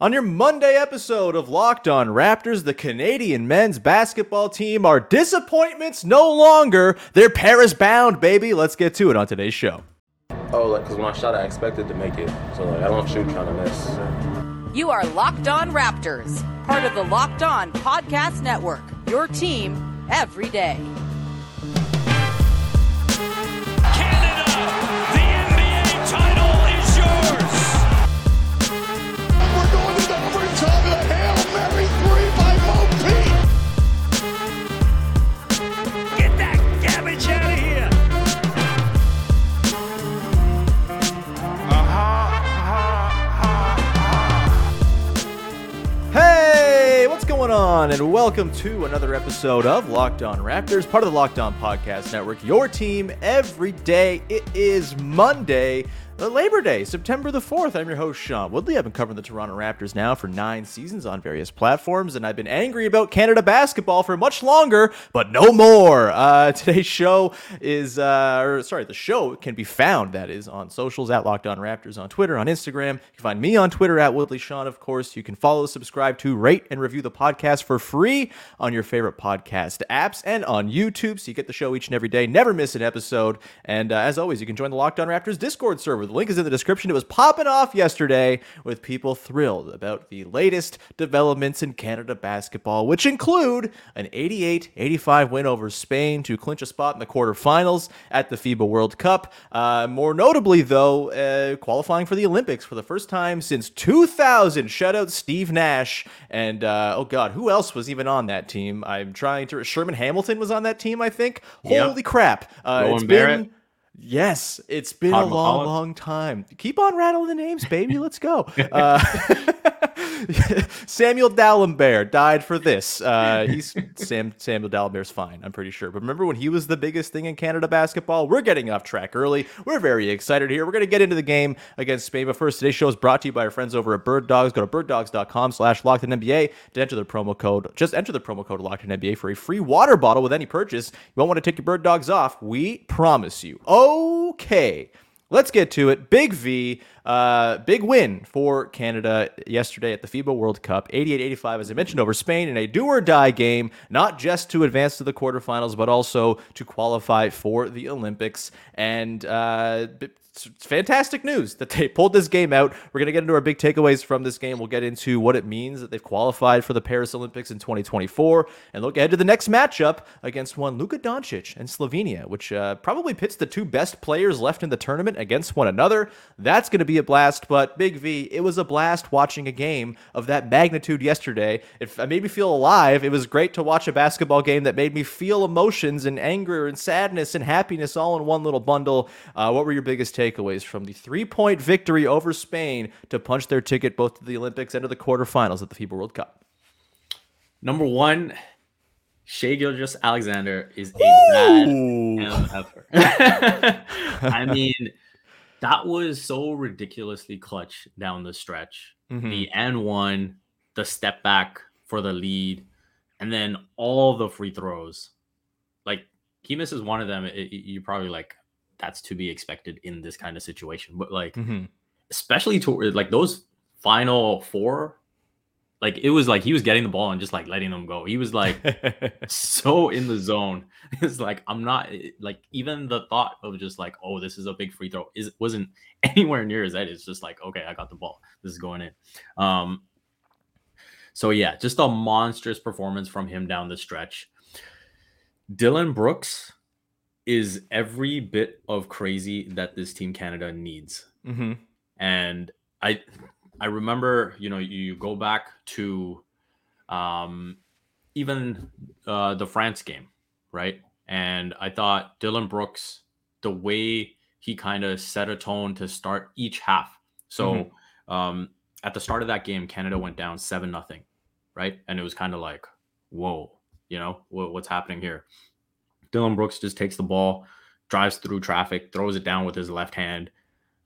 On your Monday episode of Locked On Raptors, the Canadian men's basketball team are disappointments no longer. They're Paris bound, baby. Let's get to it on today's show. Oh, like, because when I shot, I expected to make it. So, like, I don't shoot trying to miss. You are Locked On Raptors, part of the Locked On Podcast Network. Your team every day. On? And welcome to another episode of Locked On Raptors, part of the Locked On Podcast Network. Your team every day. It is Monday, Labor Day, September the 4th. I'm your host, Sean Woodley. I've been covering the Toronto Raptors now for nine seasons on various platforms, and I've been angry about Canada basketball for much longer, but no more. Uh, today's show is, uh, or sorry, the show can be found, that is, on socials at Locked On Raptors on Twitter, on Instagram. You can find me on Twitter at Woodley Sean, of course. You can follow, subscribe to, rate, and review the podcast for free on your favorite podcast apps and on YouTube, so you get the show each and every day. Never miss an episode. And uh, as always, you can join the Locked On Raptors Discord server the link is in the description. It was popping off yesterday with people thrilled about the latest developments in Canada basketball, which include an 88 85 win over Spain to clinch a spot in the quarterfinals at the FIBA World Cup. Uh, more notably, though, uh, qualifying for the Olympics for the first time since 2000. Shout out Steve Nash. And uh, oh, God, who else was even on that team? I'm trying to. Sherman Hamilton was on that team, I think. Yep. Holy crap. Uh, it's Barrett. been Yes, it's been Todd a long, long time. Keep on rattling the names, baby. Let's go. Uh, Samuel Dalembert died for this. Uh, he's Sam Samuel Dalembert's fine, I'm pretty sure. But remember when he was the biggest thing in Canada basketball? We're getting off track early. We're very excited here. We're going to get into the game against Spain. But first, today's show is brought to you by our friends over at Bird Dogs. Go to birddogs.com slash NBA to enter the promo code. Just enter the promo code NBA for a free water bottle with any purchase. You won't want to take your Bird Dogs off. We promise you. Okay. Let's get to it. Big V, uh, big win for Canada yesterday at the FIBA World Cup, 88-85, as I mentioned, over Spain in a do or die game, not just to advance to the quarterfinals, but also to qualify for the Olympics. And uh, it's fantastic news that they pulled this game out. We're going to get into our big takeaways from this game. We'll get into what it means that they've qualified for the Paris Olympics in 2024 and look ahead to the next matchup against one Luka Doncic and Slovenia, which uh, probably pits the two best players left in the tournament against one another. That's going to be a blast, but Big V, it was a blast watching a game of that magnitude yesterday. It made me feel alive. It was great to watch a basketball game that made me feel emotions and anger and sadness and happiness all in one little bundle. Uh, what were your biggest takeaways? Takeaways from the three point victory over Spain to punch their ticket both to the Olympics and to the quarterfinals at the FIBA World Cup? Number one, Shai Gilgeous-Alexander is a bad MFer. I mean, that was so ridiculously clutch down the stretch. Mm-hmm. The N one, the step back for the lead, and then all the free throws. Like he misses one of them, it, it, you're probably like, that's to be expected in this kind of situation. But like, mm-hmm. especially to like those final four, like it was like he was getting the ball and just like letting them go. He was like so in the zone. It's like I'm not like even the thought of just like oh this is a big free throw is wasn't anywhere near his head. It's just like okay I got the ball. This is going in. Um. So yeah, just a monstrous performance from him down the stretch. Dillon Brooks is every bit of crazy that this team Canada needs. Mm-hmm. And I I remember, you know, you go back to um, even uh, the France game, right? And I thought Dillon Brooks, the way he kind of set a tone to start each half. So mm-hmm. um, at the start of that game, Canada went down seven nothing, right? And it was kind of like, whoa, you know, what, what's happening here? Dillon Brooks just takes the ball, drives through traffic, throws it down with his left hand.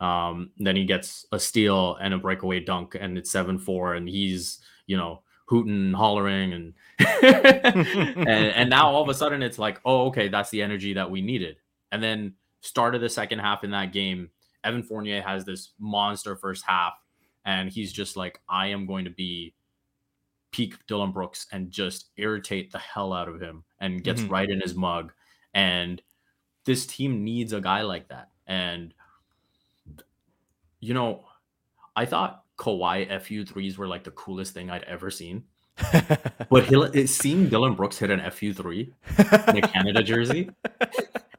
Um, then he gets a steal and a breakaway dunk, and it's seven four, and he's you know hooting, hollering, and, and and now all of a sudden it's like, oh, okay, that's the energy that we needed. And then start of the second half in that game, Evan Fournier has this monster first half, and he's just like, I am going to be peak Dillon Brooks and just irritate the hell out of him and gets Mhm. right in his mug. And this team needs a guy like that. And you know, I thought Kawhi FU threes were like the coolest thing I'd ever seen. But seeing Dillon Brooks hit an FU three in a Canada jersey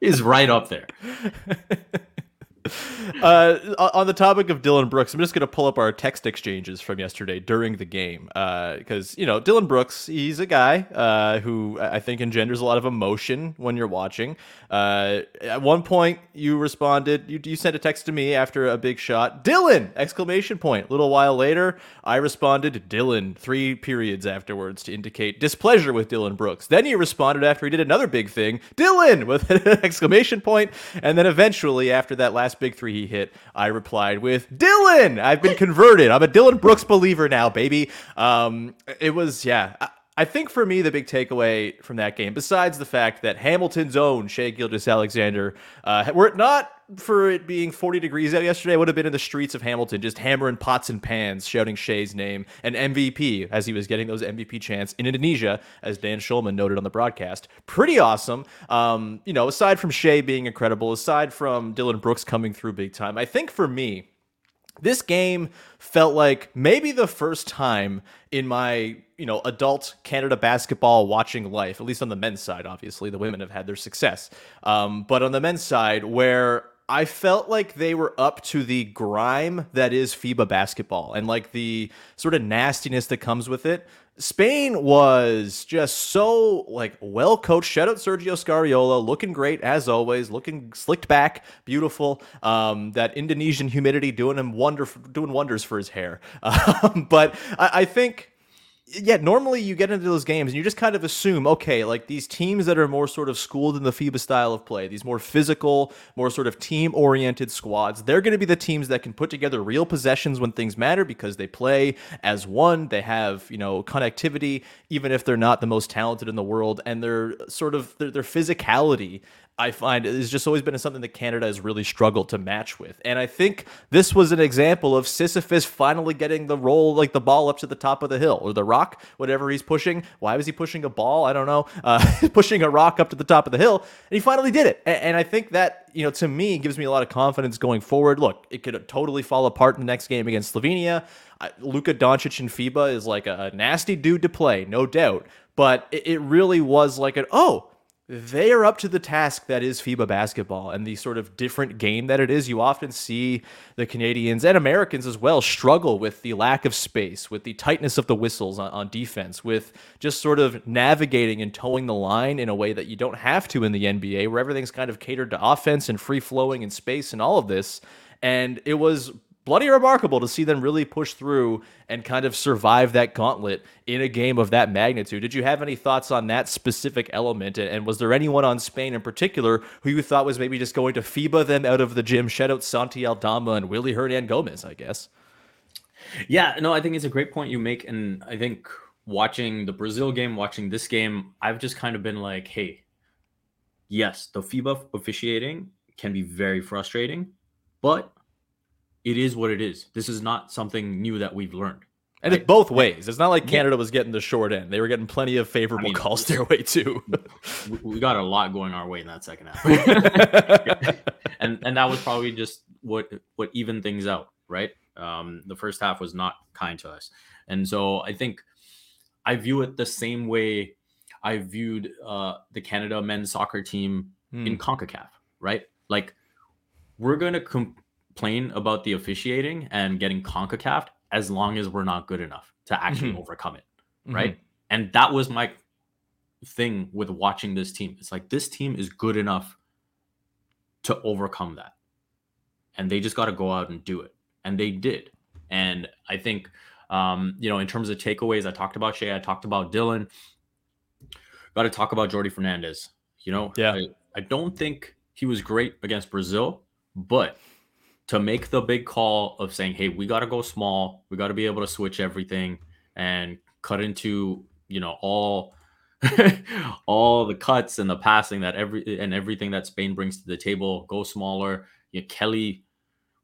is right up there. uh, on the topic of Dillon Brooks, I'm just going to pull up our text exchanges from yesterday during the game because you know Dillon Brooks, he's a guy uh, who I think engenders a lot of emotion when you're watching. Uh, at one point, you responded, you, you sent a text to me after a big shot, Dillon! Exclamation point. A little while later, I responded, Dillon, three periods afterwards to indicate displeasure with Dillon Brooks. Then you responded after he did another big thing, Dillon, with an exclamation point. And then eventually, after that last big three he hit, I replied with, Dillon! I've been converted. I'm a Dillon Brooks believer now, baby. Um, it was, yeah. I, I think for me, the big takeaway from that game, besides the fact that Hamilton's own Shai Gilgeous-Alexander, uh, were it not for it being 40 degrees out yesterday, I would have been in the streets of Hamilton just hammering pots and pans, shouting Shai's name and MVP as he was getting those MVP chants in Indonesia, as Dan Shulman noted on the broadcast. Pretty awesome. Um, you know, aside from Shai being incredible, aside from Dillon Brooks coming through big time, I think for me, this game felt like maybe the first time in my you know adult Canada basketball watching life, at least on the men's side. Obviously, the women have had their success, um, but on the men's side, where I felt like they were up to the grime that is FIBA basketball and like the sort of nastiness that comes with it. Spain was just so like well coached. Shout out Sergio Scariolo, looking great as always, looking slicked back, beautiful. Um, that Indonesian humidity doing him wonder doing wonders for his hair. Um, but I, I think yeah, normally you get into those games and you just kind of assume, okay, like these teams that are more sort of schooled in the FIBA style of play, these more physical, more sort of team oriented squads, they're going to be the teams that can put together real possessions when things matter because they play as one. They have, you know, connectivity, even if they're not the most talented in the world, and their sort of their, their physicality I find has just always been something that Canada has really struggled to match with. And I think this was an example of Sisyphus finally getting the roll, like the ball up to the top of the hill or the rock, whatever he's pushing. Why was he pushing a ball? I don't know. Uh, pushing a rock up to the top of the hill. And he finally did it. And, and I think that, you know, to me, gives me a lot of confidence going forward. Look, it could totally fall apart in the next game against Slovenia. I, Luka Doncic in FIBA is like a, a nasty dude to play, no doubt. But it, it really was like an, oh, they are up to the task that is FIBA basketball and the sort of different game that it is. You often see the Canadians and Americans as well struggle with the lack of space, with the tightness of the whistles on, on defense, with just sort of navigating and towing the line in a way that you don't have to in the NBA, where everything's kind of catered to offense and free flowing and space and all of this. And it was bloody remarkable to see them really push through and kind of survive that gauntlet in a game of that magnitude. Did you have any thoughts on that specific element? And was there anyone on Spain in particular who you thought was maybe just going to FIBA them out of the gym? Shout out Santi Aldama and Willy Hernangómez, I guess. Yeah, no, I think it's a great point you make. And I think watching the Brazil game, watching this game, I've just kind of been like, hey, yes, the FIBA officiating can be very frustrating, but it is what it is. This is not something new that we've learned. And it's both ways. It's not like Canada was getting the short end. They were getting plenty of favorable I mean, calls their way too. we, got a lot going our way in that second half. and and that was probably just what what evened things out, right? Um, the first half was not kind to us. And so I think I view it the same way I viewed uh, the Canada men's soccer team Hmm. in CONCACAF, right? Like we're going to complain about the officiating and getting CONCACAF as long as we're not good enough to actually Mhm. overcome it, right? And that was my thing with watching this team. It's like this team is good enough to overcome that. And they just got to go out and do it. And they did. And I think um, you know, in terms of takeaways, I talked about Shai, I talked about Dillon. Got to talk about Jordi Fernandez. You know, Yeah. I, I don't think he was great against Brazil, but to make the big call of saying, "Hey, we got to go small. We got to be able to switch everything and cut into you know all all the cuts and the passing that every and everything that Spain brings to the table. Go smaller. Yeah, Kelly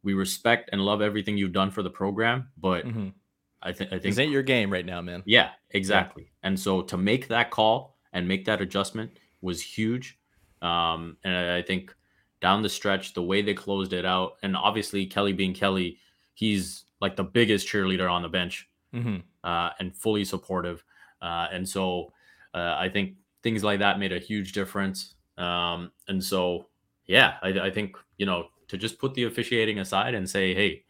we respect and love everything you've done for the program, but Mhm. I think I think This ain't your game right now, man. yeah, exactly. And so to make that call and make that adjustment was huge. Um, and I I think down the stretch, the way they closed it out, and obviously Kelly being Kelly, he's like the biggest cheerleader on the bench hmm uh, and fully supportive. Uh, and so uh, I think things like that made a huge difference. Um, and so, yeah, I, I think, you know, to just put the officiating aside and say, hey,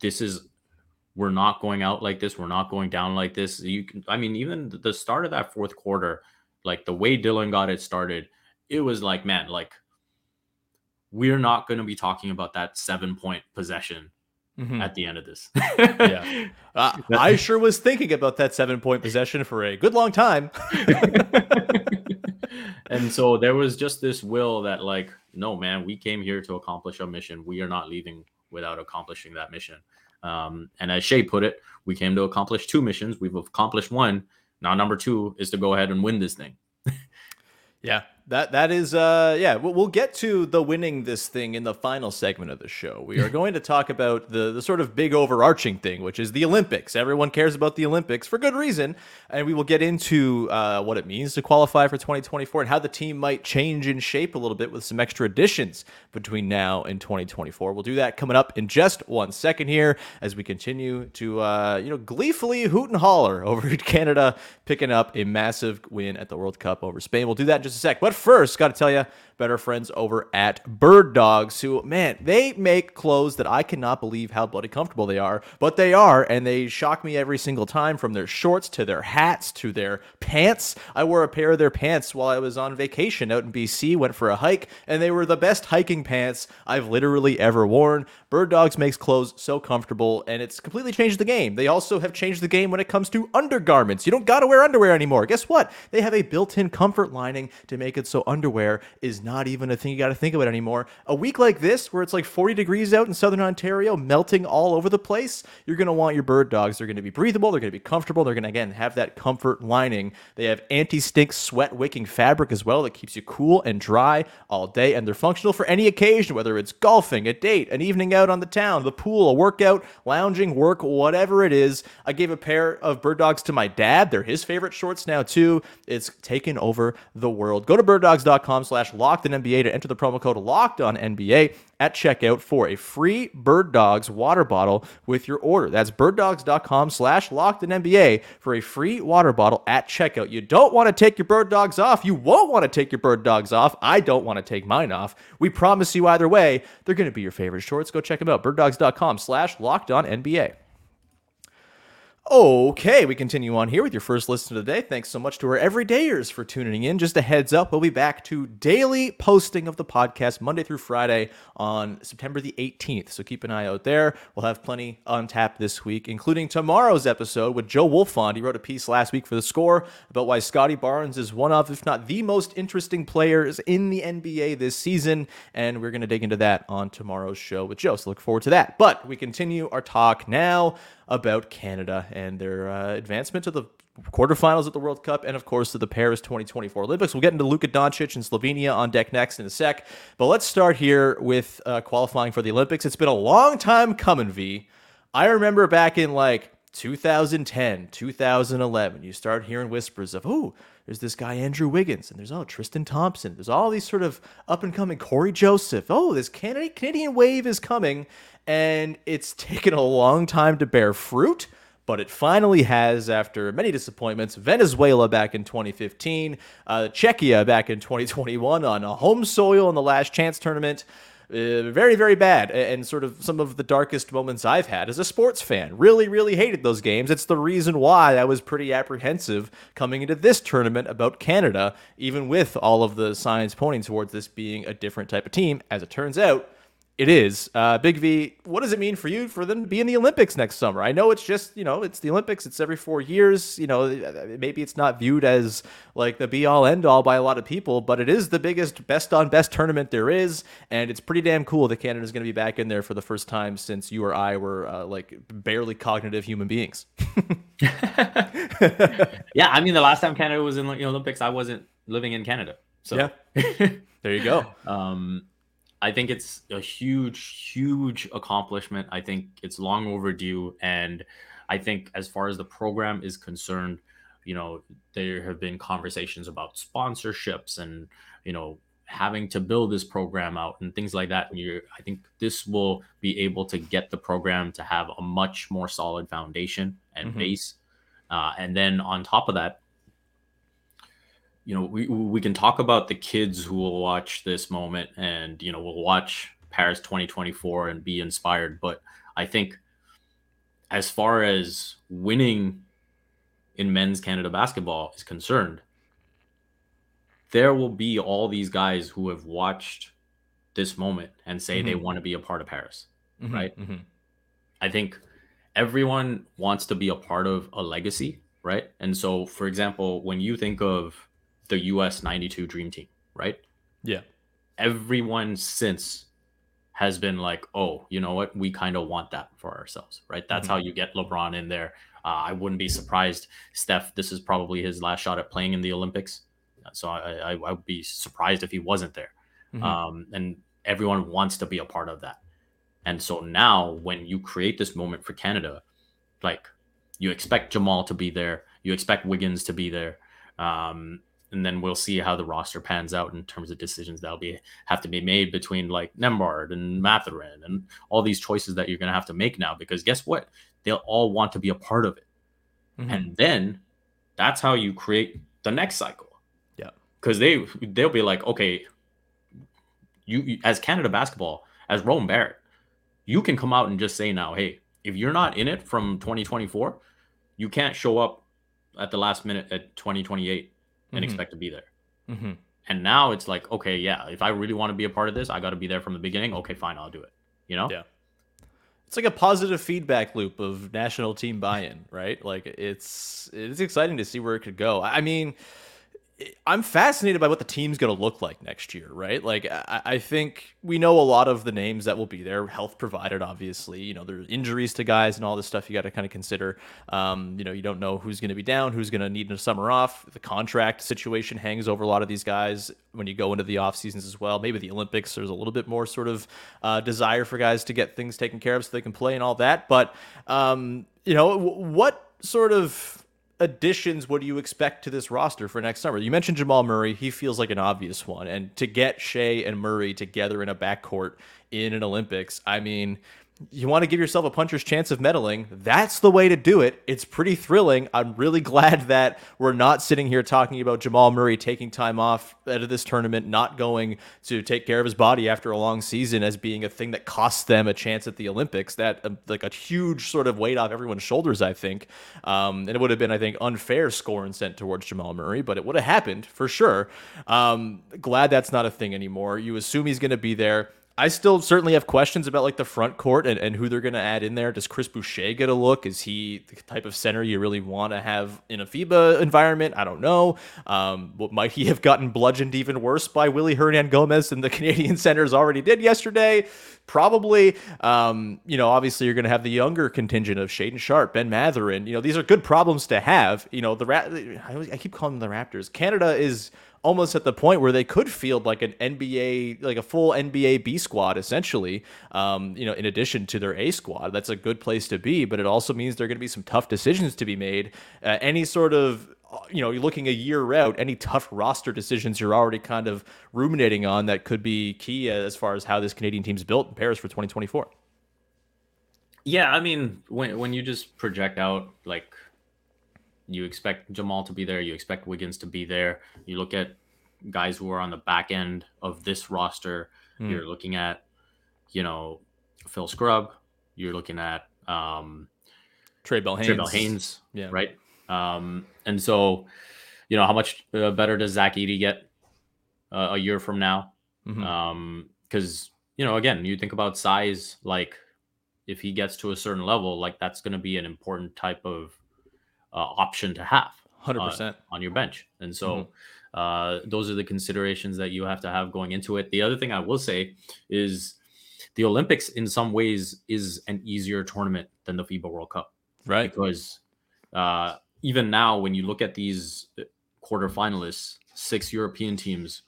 this is, we're not going out like this. We're not going down like this. You can, I mean, even the start of that fourth quarter, like the way Dillon got it started, it was like, man, like, we're not going to be talking about that seven point possession hmm at the end of this. Yeah. Uh, I sure was thinking about that seven point possession for a good long time. and so there was just this will that like no man we came here to accomplish a mission. We are not leaving without accomplishing that mission. Um, and as Shai put it we came to accomplish two missions. We've accomplished one. Now number two is to go ahead and win this thing. Yeah, that that is uh yeah, we'll, get to the winning this thing in the final segment of the show. We are going to talk about the the sort of big overarching thing, which is the Olympics. Everyone cares about the Olympics for good reason, and we will get into uh, what it means to qualify for 2024 and how the team might change in shape a little bit with some extra additions between now and 2024. We'll do that coming up in just one second here as we continue to uh, you know gleefully hoot and holler over Canada picking up a massive win at the World Cup over Spain. We'll do that in just a sec. But first, got to tell you better friends over at Bird Dogs, who, man, they make clothes that I cannot believe how bloody comfortable they are, but they are, and they shock me every single time from their shorts to their hats to their pants. I wore a pair of their pants while I was on vacation out in BC, went for a hike, and they were the best hiking pants I've literally ever worn. Bird Dogs makes clothes so comfortable, and it's completely changed the game. They also have changed the game when it comes to undergarments. You don't gotta wear underwear anymore. Guess what? They have a built in comfort lining to make it so underwear is not even a thing you gotta think about anymore. A week like this, where it's like 40 degrees out in southern Ontario, melting all over the place, you're gonna want your bird dogs. They're gonna be breathable, they're gonna be comfortable, they're gonna, again, have that comfort lining. They have anti stink, sweat wicking fabric as well that keeps you cool and dry all day, and they're functional for any occasion, whether it's golfing, a date, an evening out on the town, the pool, a workout, lounging, work, whatever it is. I gave a pair of bird dogs to my dad. They're his favorite shorts now, too. It's taken over the world. Go to birddogs.com slash locked in NBA to enter the promo code locked on NBA at checkout for a free Bird Dogs water bottle with your order. That's birddogs.com slash locked in NBA for a free water bottle at checkout. You don't want to take your bird dogs off. You won't want to take your bird dogs off. I don't want to take mine off. We promise you either way, they're going to be your favorite shorts. Go check them out. Birddogs.com slash locked on NBA. Okay, we continue on here with your first listen of the day. Thanks so much to our everydayers for tuning in. Just a heads up, we'll be back to daily posting of the podcast Monday through Friday on September the 18th. So keep an eye out there. We'll have plenty on tap this week, including tomorrow's episode with Joe Wolfond. He wrote a piece last week for the score about why Scottie Barnes is one of, if not the most interesting players in the NBA this season. And we're going to dig into that on tomorrow's show with Joe. So look forward to that. But we continue our talk now about Canada and their uh, advancement to the quarterfinals at the World Cup and, of course, to the Paris 2024 Olympics. We'll get into Luka Doncic and Slovenia on deck next in a sec. But let's start here with uh, qualifying for the Olympics. It's been a long time coming, V. I remember back in like 2010, 2011, you start hearing whispers of, oh, there's this guy Andrew Wiggins, and there's oh Tristan Thompson. There's all these sort of up and coming Cory Joseph. Oh, this Canadian Canadian wave is coming, and it's taken a long time to bear fruit, but it finally has after many disappointments. Venezuela back in 2015, uh, Czechia back in 2021 on a home soil in the Last Chance tournament. Uh, very, very bad, and sort of some of the darkest moments I've had as a sports fan. Really, really hated those games. It's the reason why I was pretty apprehensive coming into this tournament about Canada, even with all of the signs pointing towards this being a different type of team. As it turns out, it is. Uh, Big V, what does it mean for you for them to be in the Olympics next summer? I know it's just, you know, it's the Olympics, it's every four years. You know, maybe it's not viewed as like the be all end all by a lot of people, but it is the biggest, best on best tournament there is. And it's pretty damn cool that Canada's going to be back in there for the first time since you or I were uh, like barely cognitive human beings. yeah, I mean, the last time Canada was in the Olympics, I wasn't living in Canada. So yeah, there you go. um, I think it's a huge, huge accomplishment. I think it's long overdue. And I think as far as the program is concerned, you know, there have been conversations about sponsorships and, you know, having to build this program out and things like that. And you're, I think this will be able to get the program to have a much more solid foundation and Mhm. base. Uh, and then on top of that, you know, we we can talk about the kids who will watch this moment and you know will watch Paris 2024 and be inspired. But I think as far as winning in men's Canada basketball is concerned, there will be all these guys who have watched this moment and say they Mhm. want to be a part of Paris. Mhm, Right. mhm. I think everyone wants to be a part of a legacy, right? And so, for example, when you think of the US 92 Dream Team, right? Yeah. Everyone since has been like, oh, you know what? We kind of want that for ourselves, right? That's Mhm. how you get LeBron in there. Uh, I wouldn't be surprised. Steph, this is probably his last shot at playing in the Olympics. So I, I, I would be surprised if he wasn't there. Mhm. Um, and everyone wants to be a part of that. And so now, when you create this moment for Canada, like you expect Jamal to be there, you expect Wiggins to be there, um, and then we'll see how the roster pans out in terms of decisions that'll be have to be made between like Nembhard and Mathurin and all these choices that you're gonna have to make now. Because guess what? They'll all want to be a part of it, Mhm. and then that's how you create the next cycle. Yeah. because they they'll be like, okay, you, you as Canada basketball, as Rowan Barrett, you can come out and just say now, hey, if you're not in it from 2024, you can't show up at the last minute at 2028 and Mhm. expect to be there. Mhm. And now it's like, okay, yeah, if I really want to be a part of this, I got to be there from the beginning. Okay, fine, I'll do it. You know? Yeah. It's like a positive feedback loop of national team buy-in, right? Like it's it's exciting to see where it could go. I mean, I'm fascinated by what the team's going to look like next year, right? Like, I, I think we know a lot of the names that will be there, health provided, obviously. You know, there's injuries to guys and all this stuff you got to kind of consider. Um, you know, you don't know who's going to be down, who's going to need a summer off. The contract situation hangs over a lot of these guys when you go into the off seasons as well. Maybe the Olympics, there's a little bit more sort of uh, desire for guys to get things taken care of so they can play and all that. But, um, you know, w- what sort of additions would you expect to this roster for next summer? You mentioned Jamal Murray. He feels like an obvious one. And to get Shai and Murray together in a backcourt in an Olympics, I mean, you want to give yourself a puncher's chance of meddling, That's the way to do it. It's pretty thrilling. I'm really glad that we're not sitting here talking about Jamal Murray taking time off out of this tournament, not going to take care of his body after a long season as being a thing that costs them a chance at the Olympics. That um, like a huge sort of weight off everyone's shoulders, I think. Um, and it would have been, I think, unfair score and sent towards Jamal Murray, but it would have happened for sure. Um, glad that's not a thing anymore. You assume he's going to be there. I still certainly have questions about like the front court and, and who they're going to add in there. Does Chris Boucher get a look? Is he the type of center you really want to have in a FIBA environment? I don't know. Um, what might he have gotten bludgeoned even worse by Willy Hernangómez than the Canadian centers already did yesterday? Probably. Um, you know, obviously you're going to have the younger contingent of Shaedon Sharpe, Ben Mathurin. You know, these are good problems to have. You know, the Ra- I, always, I keep calling them the Raptors. Canada is almost at the point where they could field like an NBA, like a full NBA B squad, essentially. Um, you know, in addition to their A squad, that's a good place to be. But it also means there are going to be some tough decisions to be made. Uh, any sort of you know, you're looking a year out, any tough roster decisions you're already kind of ruminating on that could be key as far as how this Canadian team's built in Paris for 2024. Yeah, I mean, when when you just project out like you expect Jamal to be there, you expect Wiggins to be there. You look at guys who are on the back end of this roster. Hmm. You're looking at, you know, Phil Scrubb. You're looking at um, Trae Bell-Haynes. Trey Bell Haynes, Yeah. right? Um, and so, you know, how much uh, better does Zach Edey get uh, a year from now? Mhm. Um, because you know, again, you think about size, like if he gets to a certain level, like that's going to be an important type of option to have 100%. on your bench. And so, uh, those are the considerations that you have to have going into it. The other thing I will say is the Olympics, in some ways, is an easier tournament than the FIBA World Cup right. because uh, even now, when you look at these uh, quarterfinalists, six European teams,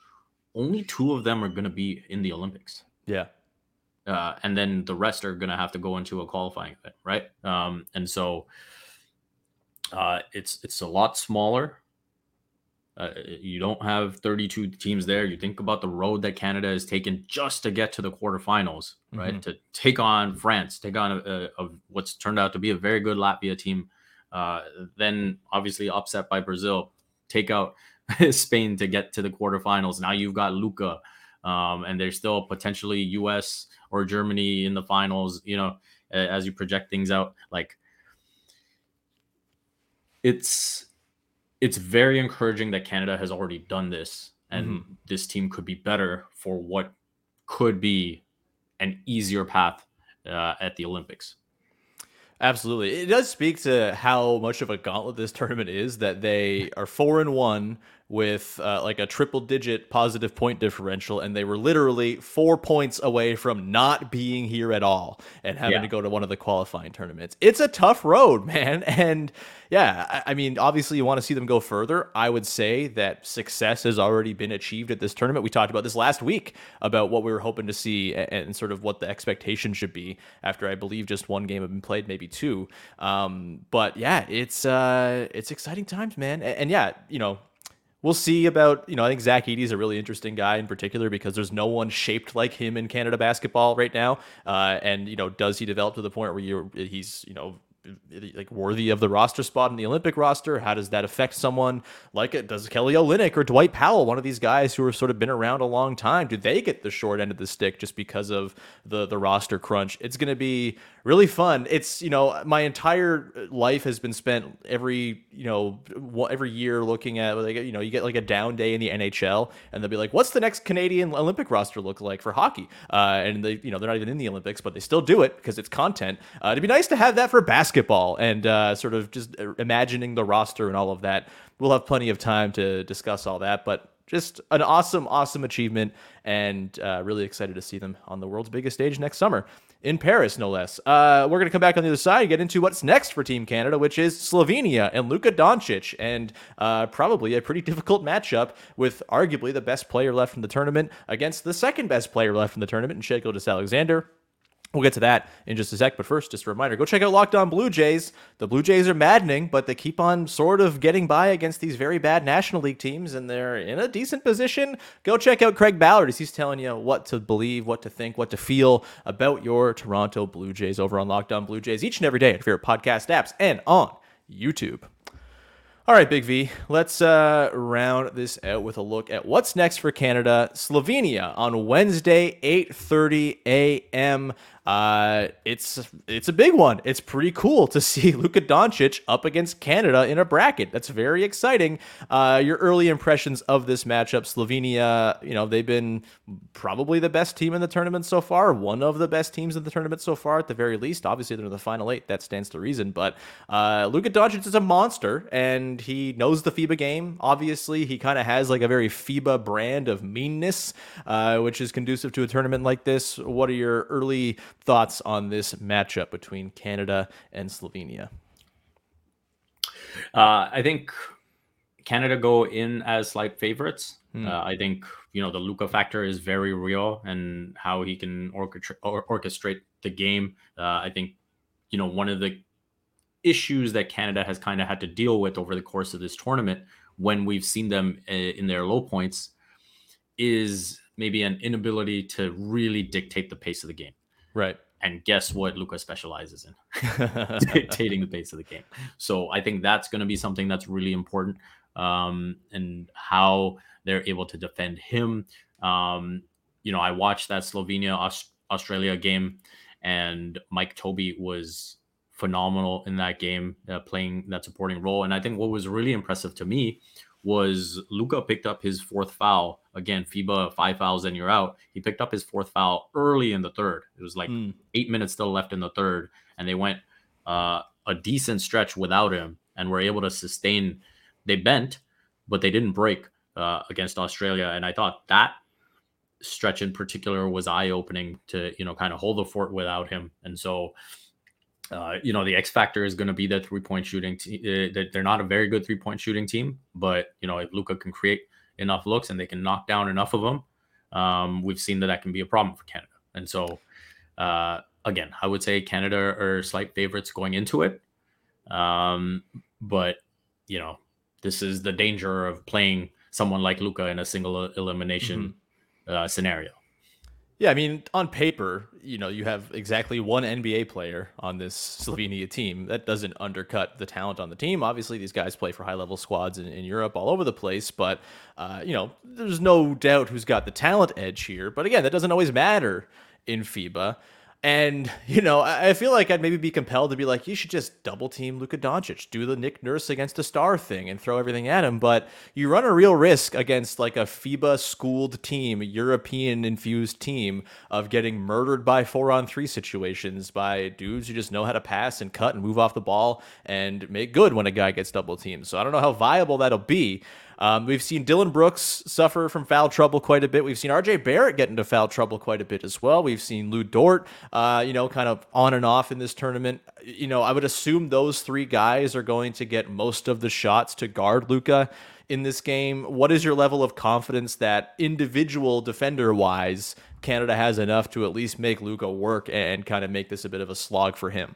only two of them are going to be in the Olympics. Yeah. Uh, and then the rest are going to have to go into a qualifying event, right? Um, and so uh, it's it's a lot smaller. Uh, you don't have 32 teams there. You think about the road that Canada has taken just to get to the quarterfinals, right? Mm-hmm. To take on France, take on a, a, a, what's turned out to be a very good Latvia team. Uh, then obviously upset by Brazil, take out Spain to get to the quarterfinals. Now you've got Luka, um, and there's still potentially U.S. or Germany in the finals. You know, as you project things out, like it's it's very encouraging that Canada has already done this and mm-hmm. this team could be better for what could be an easier path uh, at the Olympics. Absolutely. It does speak to how much of a gauntlet this tournament is that they are 4 and 1 with uh, like a triple digit positive point differential, and they were literally four points away from not being here at all and having yeah. to go to one of the qualifying tournaments. It's a tough road, man. And yeah, I, I mean, obviously, you want to see them go further. I would say that success has already been achieved at this tournament. We talked about this last week about what we were hoping to see and, and sort of what the expectation should be after I believe just one game had been played, maybe two. Um, but yeah, it's uh, it's exciting times, man. and, and yeah, you know, we'll see about you know I think Zach Edey is a really interesting guy in particular because there's no one shaped like him in Canada basketball right now. Uh, and you know, does he develop to the point where he's you know like worthy of the roster spot in the Olympic roster? How does that affect someone like it? Does Kelly Olynyk or Dwight Powell, one of these guys who have sort of been around a long time, do they get the short end of the stick just because of the the roster crunch? It's going to be really fun. It's you know my entire life has been spent every you know every year looking at like you know you get like a down day in the NHL and they'll be like, what's the next Canadian Olympic roster look like for hockey? Uh, and they you know they're not even in the Olympics, but they still do it because it's content. Uh, it'd be nice to have that for basketball and uh, sort of just imagining the roster and all of that. We'll have plenty of time to discuss all that, but just an awesome, awesome achievement, and uh, really excited to see them on the world's biggest stage next summer in Paris, no less. Uh, we're going to come back on the other side and get into what's next for Team Canada, which is Slovenia and Luka Doncic, and uh, probably a pretty difficult matchup with arguably the best player left in the tournament against the second best player left in the tournament, in Shai Gilgeous-Alexander. We'll get to that in just a sec, but first, just a reminder go check out Locked On Blue Jays. The Blue Jays are maddening, but they keep on sort of getting by against these very bad National League teams, and they're in a decent position. Go check out Craig Ballard as he's telling you what to believe, what to think, what to feel about your Toronto Blue Jays over on Locked On Blue Jays each and every day at your podcast apps and on YouTube. All right, Big V, let's uh, round this out with a look at what's next for Canada. Slovenia on Wednesday, 8.30 a.m. Uh, it's it's a big one. It's pretty cool to see Luka Doncic up against Canada in a bracket. That's very exciting. Uh, your early impressions of this matchup, Slovenia, you know they've been probably the best team in the tournament so far, one of the best teams in the tournament so far at the very least. Obviously they're in the final eight. That stands to reason. But uh, Luka Doncic is a monster, and he knows the FIBA game. Obviously, he kind of has like a very FIBA brand of meanness, uh, which is conducive to a tournament like this. What are your early thoughts on this matchup between Canada and Slovenia? Uh, I think Canada go in as slight favorites. Hmm. Uh, I think you know the Luka factor is very real, and how he can orchestra- or- orchestrate the game. Uh, I think you know one of the issues that Canada has kind of had to deal with over the course of this tournament, when we've seen them uh, in their low points, is maybe an inability to really dictate the pace of the game. Right. And guess what Luka specializes in? Dictating the pace of the game. So I think that's going to be something that's really important. Um, and how they're able to defend him. Um, you know, I watched that Slovenia Australia game, and Mike Tobey was phenomenal in that game, uh, playing that supporting role. And I think what was really impressive to me was Luka picked up his fourth foul. Again, FIBA five fouls and you're out. He picked up his fourth foul early in the third. It was like mm. eight minutes still left in the third, and they went uh, a decent stretch without him and were able to sustain. They bent, but they didn't break uh, against Australia, and I thought that stretch in particular was eye opening to you know kind of hold the fort without him, and so uh, you know, the X factor is going to be the three point shooting. Te- uh, they're not a very good three point shooting team, but you know, if Luka can create enough looks and they can knock down enough of them, um, we've seen that that can be a problem for Canada. And so, uh, again, I would say Canada are slight favorites going into it. Um, but you know, this is the danger of playing someone like Luka in a single elimination mm-hmm. uh, scenario. Yeah, I mean, on paper, you know, you have exactly one NBA player on this Slovenia team. That doesn't undercut the talent on the team. Obviously, these guys play for high level squads in, in Europe all over the place, but, uh, you know, there's no doubt who's got the talent edge here. But again, that doesn't always matter in FIBA. And, you know, I feel like I'd maybe be compelled to be like, you should just double team Luka Doncic, do the Nick Nurse against a star thing and throw everything at him. But you run a real risk against like a FIBA schooled team, European infused team of getting murdered by four on three situations by dudes who just know how to pass and cut and move off the ball and make good when a guy gets double teamed. So I don't know how viable that'll be. Um, we've seen Dillon Brooks suffer from foul trouble quite a bit. We've seen RJ Barrett get into foul trouble quite a bit as well. We've seen Lu Dort, uh, you know, kind of on and off in this tournament. You know, I would assume those three guys are going to get most of the shots to guard Luka in this game. What is your level of confidence that individual defender wise, Canada has enough to at least make Luka work and kind of make this a bit of a slog for him?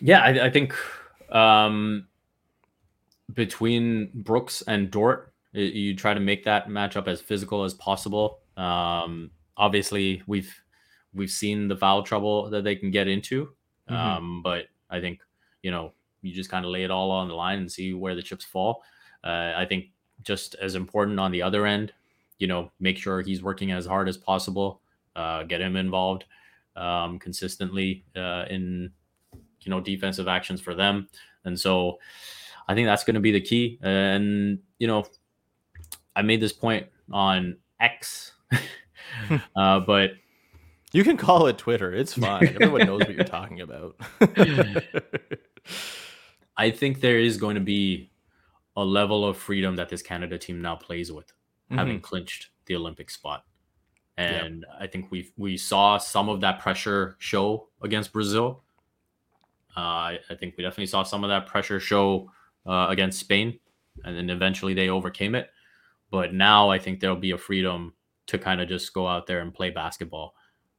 Yeah, I, I think um, between Brooks and Dort, you try to make that matchup as physical as possible. Um, obviously, we've we've seen the foul trouble that they can get into, mm-hmm. um, but I think you know you just kind of lay it all on the line and see where the chips fall. Uh, I think just as important on the other end, you know, make sure he's working as hard as possible, uh, get him involved um, consistently uh, in you know defensive actions for them, and so I think that's going to be the key. And you know, I made this point on X, uh, but you can call it Twitter. It's fine. Everyone knows what you're talking about. I think there is going to be a level of freedom that this Canada team now plays with, mm-hmm. having clinched the Olympic spot. And yep. I think we we saw some of that pressure show against Brazil. Uh, I, I, think we definitely saw some of that pressure show uh, against Spain, and then eventually they overcame it. But now I think there'll be a freedom to kind of just go out there and play basketball,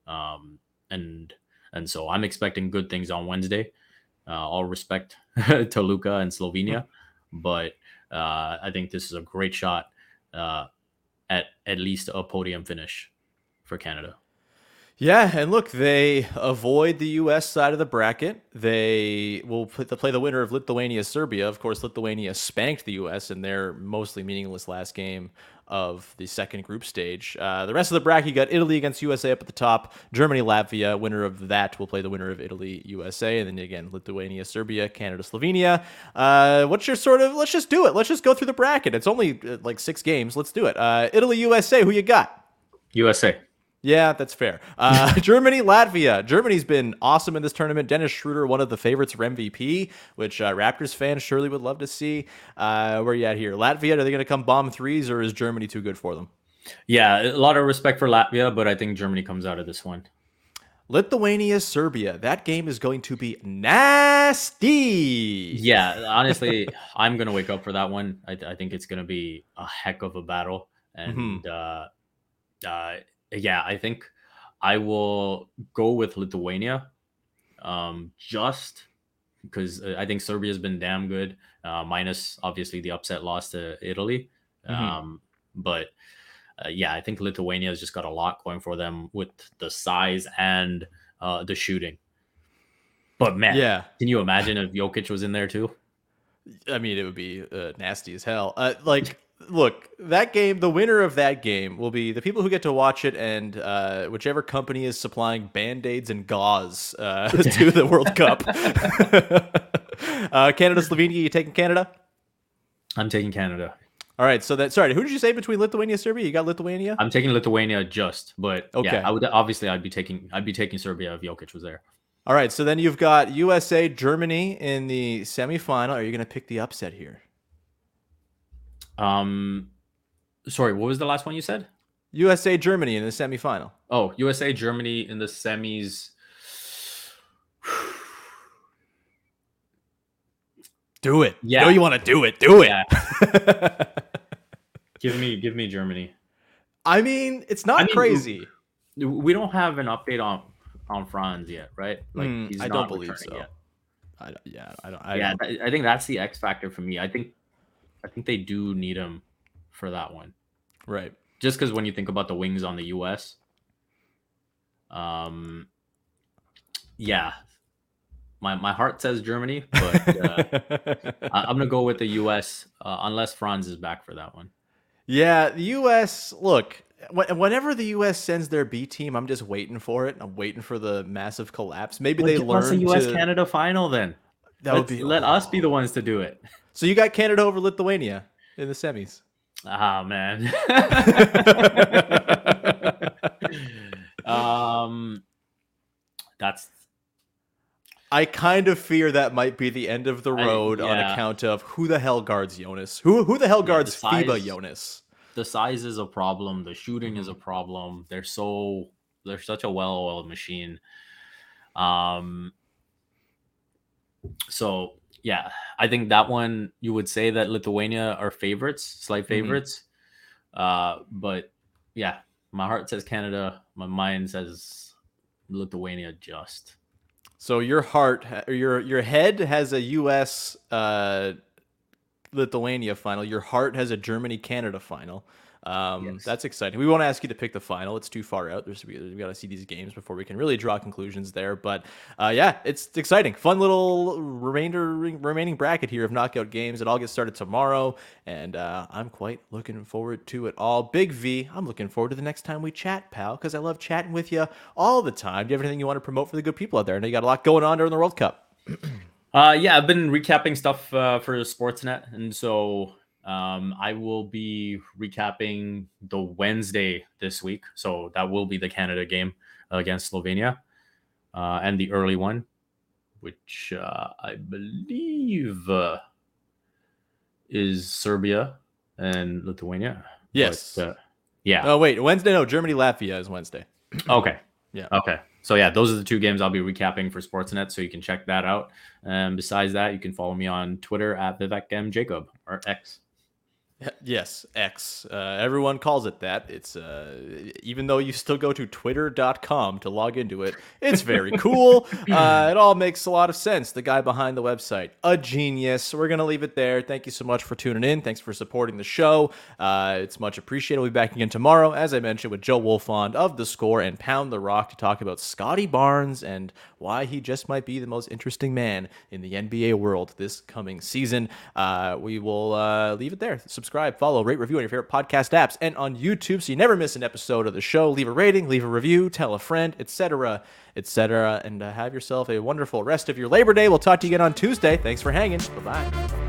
um, and and so I'm expecting good things on Wednesday. Uh, all respect to Luka and Slovenia, but uh, I think this is a great shot uh, at at least a podium finish for Canada. Yeah, and look, they avoid the U.S. side of the bracket. They will play the winner of Lithuania Serbia. Of course, Lithuania spanked the U.S. in their mostly meaningless last game of the second group stage. Uh, the rest of the bracket, you got Italy against USA up at the top. Germany, Latvia. Winner of that will play the winner of Italy, USA, and then again Lithuania, Serbia, Canada, Slovenia. Uh, what's your sort of? Let's just do it. Let's just go through the bracket. It's only uh, like six games. Let's do it. Uh, Italy, USA. Who you got? USA. Yeah, that's fair. Uh, Germany, Latvia. Germany's been awesome in this tournament. Dennis Schroeder, one of the favorites for MVP, which uh, Raptors fans surely would love to see. Uh, where are you at here? Latvia, are they going to come bomb threes, or is Germany too good for them? Yeah, a lot of respect for Latvia, but I think Germany comes out of this one. Lithuania, Serbia. That game is going to be nasty. Yeah, honestly, I'm going to wake up for that one. I, I, think it's going to be a heck of a battle. And mm-hmm. uh, uh, yeah, I think I will go with Lithuania, um, just because uh, I think Serbia has been damn good, uh, minus obviously the upset loss to Italy. Mm-hmm. Um, but uh, yeah, I think Lithuania has just got a lot going for them with the size and uh, the shooting. But man, yeah, can you imagine if Jokic was in there too? I mean, it would be uh, nasty as hell. Uh, like look, that game, the winner of that game will be the people who get to watch it and uh, whichever company is supplying band aids and gauze uh, to the World Cup. uh, Canada, Slovenia, you taking Canada? I'm taking Canada. All right, so that sorry, who did you say between Lithuania and Serbia? You got Lithuania. I'm taking Lithuania just, but okay, yeah, I would obviously I'd be taking I'd be taking Serbia if Jokic was there. All right, so then you've got USA, Germany in the semifinal. Are you going to pick the upset here? Um, sorry, what was the last one you said? USA Germany in the semifinal. Oh, USA Germany in the semis. do it. Yeah. You know you want to do it. Do it. Yeah. give me give me Germany. I mean, it's not I mean, crazy. we don't have an update on on Franz yet, right? Like mm, he's I not don't believe so. Yet. I, yeah, I don't. I yeah, don't. I think that's the X factor for me. I think, I think they do need him for that one, right? Just because when you think about the wings on the U.S., um, yeah, my my heart says Germany, but uh, I'm gonna go with the U.S. Uh, unless Franz is back for that one. Yeah, the U.S. Look, whenever the U.S. sends their B team, I'm just waiting for it. I'm waiting for the massive collapse. Maybe well, they learn. a U.S. To... Canada final then. That would be. Let us be the ones to do it. So you got Canada over Lithuania in the semis. Ah man. um, that's. I kind of fear that might be the end of the road I, yeah. on account of who the hell guards Jonas. Who who the hell guards yeah, size, FIBA Jonas? The size is a problem. The shooting is a mm-hmm. problem. They're so they're such a well-oiled machine. Um. So yeah, I think that one you would say that Lithuania are favorites, slight mm-hmm. favorites. Mm-hmm. Uh, but yeah, my heart says Canada. My mind says Lithuania. Just so your heart, your your head has a U.S. Uh, Lithuania final. Your heart has a Germany Canada final. Um, yes. That's exciting. We won't ask you to pick the final; it's too far out. There's we, we got to see these games before we can really draw conclusions there. But uh, yeah, it's exciting. Fun little remainder remaining bracket here of knockout games. It all gets started tomorrow, and uh, I'm quite looking forward to it all. Big V, I'm looking forward to the next time we chat, pal, because I love chatting with you all the time. Do you have anything you want to promote for the good people out there? I know you got a lot going on during the World Cup. uh, yeah, I've been recapping stuff uh, for Sportsnet, and so um, I will be recapping the Wednesday this week. So that will be the Canada game against Slovenia uh, and the early one, which uh, I believe uh, is Serbia and Lithuania. Yes. But, uh, yeah. Oh, wait. Wednesday? No, Germany, Latvia is Wednesday. okay. Yeah. Okay. So yeah, those are the two games I'll be recapping for Sportsnet, so you can check that out. And besides that, you can follow me on Twitter at Vivek M Jacob or X. Yes, X. Uh, everyone calls it that. It's uh, even though you still go to twitter.com to log into it, it's very cool. Uh, it all makes a lot of sense. The guy behind the website, a genius. We're going to leave it there. Thank you so much for tuning in. Thanks for supporting the show. Uh, it's much appreciated. We'll be back again tomorrow, as I mentioned, with Joe Wolfond of The Score and Pound the Rock to talk about Scottie Barnes and why he just might be the most interesting man in the NBA world this coming season. Uh, we will uh, leave it there. Subscribe subscribe, follow, rate, review on your favorite podcast apps and on YouTube so you never miss an episode of the show. Leave a rating, leave a review, tell a friend, etc., etc., and uh, have yourself a wonderful rest of your Labor Day. We'll talk to you again on Tuesday. Thanks for hanging. Bye bye.